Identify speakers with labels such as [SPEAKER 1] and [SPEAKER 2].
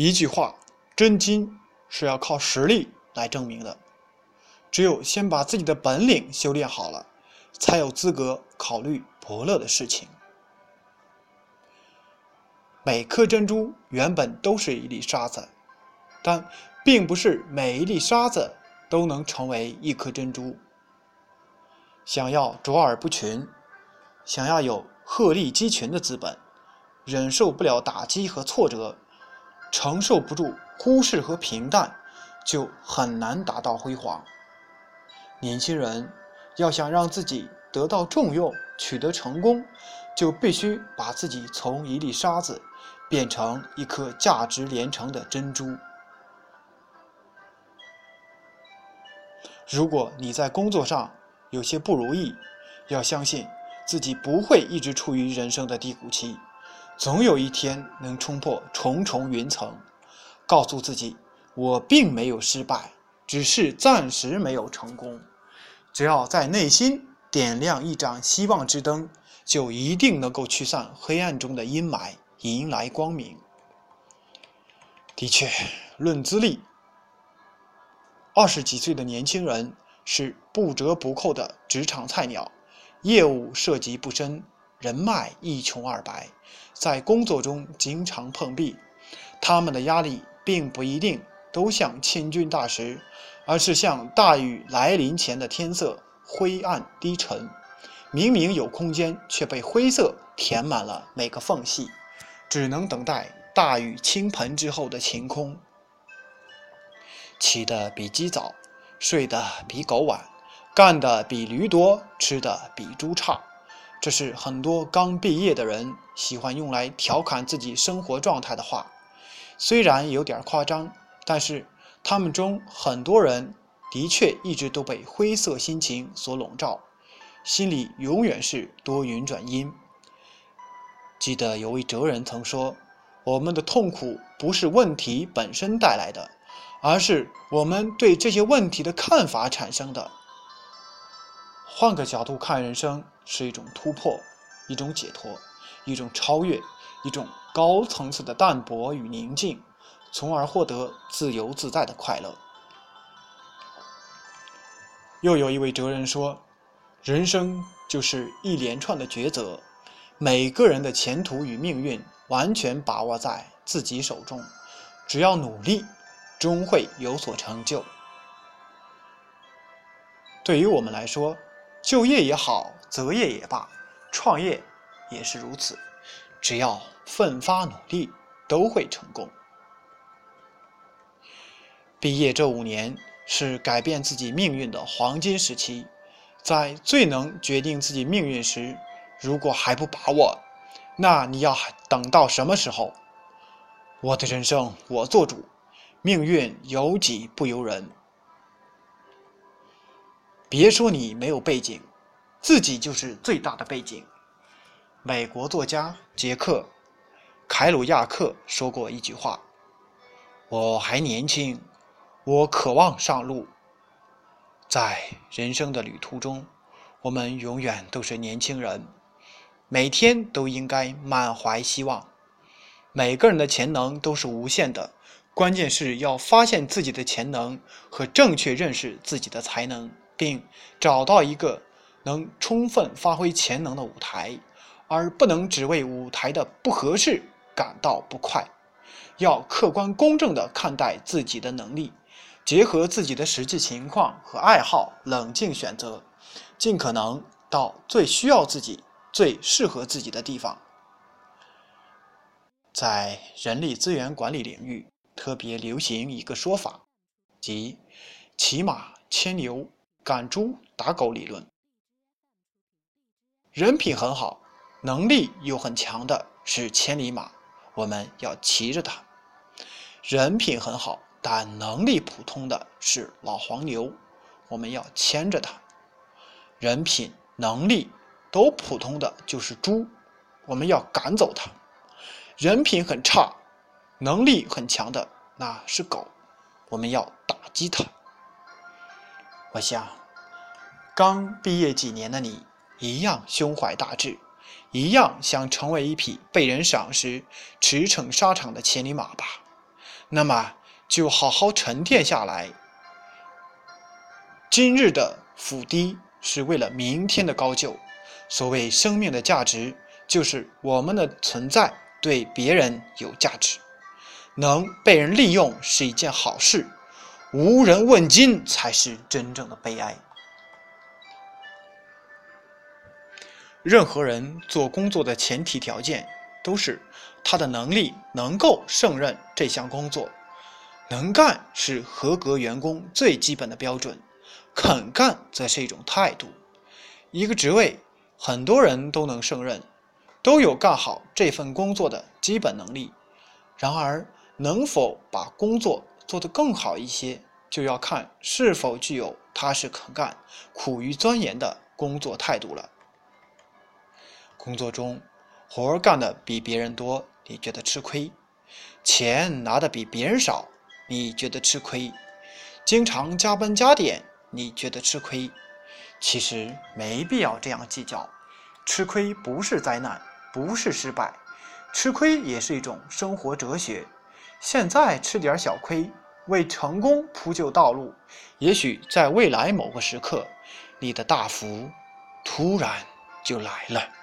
[SPEAKER 1] 一句话，真金是要靠实力来证明的。只有先把自己的本领修炼好了，才有资格考虑伯乐的事情。每颗珍珠原本都是一粒沙子，但并不是每一粒沙子都能成为一颗珍珠。想要卓尔不群，想要有鹤立鸡群的资本，忍受不了打击和挫折。承受不住忽视和平淡，就很难达到辉煌。年轻人要想让自己得到重用、取得成功，就必须把自己从一粒沙子变成一颗价值连城的珍珠。如果你在工作上有些不如意，要相信自己不会一直处于人生的低谷期。总有一天能冲破重重云层，告诉自己，我并没有失败，只是暂时没有成功。只要在内心点亮一盏希望之灯，就一定能够驱散黑暗中的阴霾，迎来光明。的确，论资历，二十几岁的年轻人是不折不扣的职场菜鸟，业务涉及不深。人脉一穷二白，在工作中经常碰壁，他们的压力并不一定都像千钧大石，而是像大雨来临前的天色灰暗低沉，明明有空间，却被灰色填满了每个缝隙，只能等待大雨倾盆之后的晴空。起得比鸡早，睡得比狗晚，干得比驴多，吃得比猪差。这是很多刚毕业的人喜欢用来调侃自己生活状态的话，虽然有点夸张，但是他们中很多人的确一直都被灰色心情所笼罩，心里永远是多云转阴。记得有位哲人曾说：“我们的痛苦不是问题本身带来的，而是我们对这些问题的看法产生的。”换个角度看人生。是一种突破，一种解脱，一种超越，一种高层次的淡泊与宁静，从而获得自由自在的快乐。又有一位哲人说：“人生就是一连串的抉择，每个人的前途与命运完全把握在自己手中，只要努力，终会有所成就。”对于我们来说，就业也好。择业也罢，创业也是如此。只要奋发努力，都会成功。毕业这五年是改变自己命运的黄金时期，在最能决定自己命运时，如果还不把握，那你要等到什么时候？我的人生我做主，命运由己不由人。别说你没有背景。自己就是最大的背景。美国作家杰克·凯鲁亚克说过一句话：“我还年轻，我渴望上路。”在人生的旅途中，我们永远都是年轻人，每天都应该满怀希望。每个人的潜能都是无限的，关键是要发现自己的潜能和正确认识自己的才能，并找到一个。能充分发挥潜能的舞台，而不能只为舞台的不合适感到不快。要客观公正地看待自己的能力，结合自己的实际情况和爱好，冷静选择，尽可能到最需要自己、最适合自己的地方。在人力资源管理领域，特别流行一个说法，即“骑马牵牛，赶猪打狗”理论。人品很好，能力又很强的是千里马，我们要骑着它；人品很好但能力普通的是老黄牛，我们要牵着它；人品、能力都普通的就是猪，我们要赶走它；人品很差、能力很强的那是狗，我们要打击它。我想，刚毕业几年的你。一样胸怀大志，一样想成为一匹被人赏识、驰骋沙场的千里马吧。那么就好好沉淀下来。今日的伏低是为了明天的高就。所谓生命的价值，就是我们的存在对别人有价值，能被人利用是一件好事，无人问津才是真正的悲哀。任何人做工作的前提条件都是他的能力能够胜任这项工作，能干是合格员工最基本的标准。肯干则是一种态度。一个职位，很多人都能胜任，都有干好这份工作的基本能力。然而，能否把工作做得更好一些，就要看是否具有踏实肯干、苦于钻研的工作态度了。工作中，活干的比别人多，你觉得吃亏；钱拿的比别人少，你觉得吃亏；经常加班加点。你觉得吃亏，其实没必要这样计较。吃亏不是灾难，不是失败，吃亏也是一种生活哲学。现在吃点小亏，为成功铺就道路。也许在未来某个时刻，你的大福突然就来了。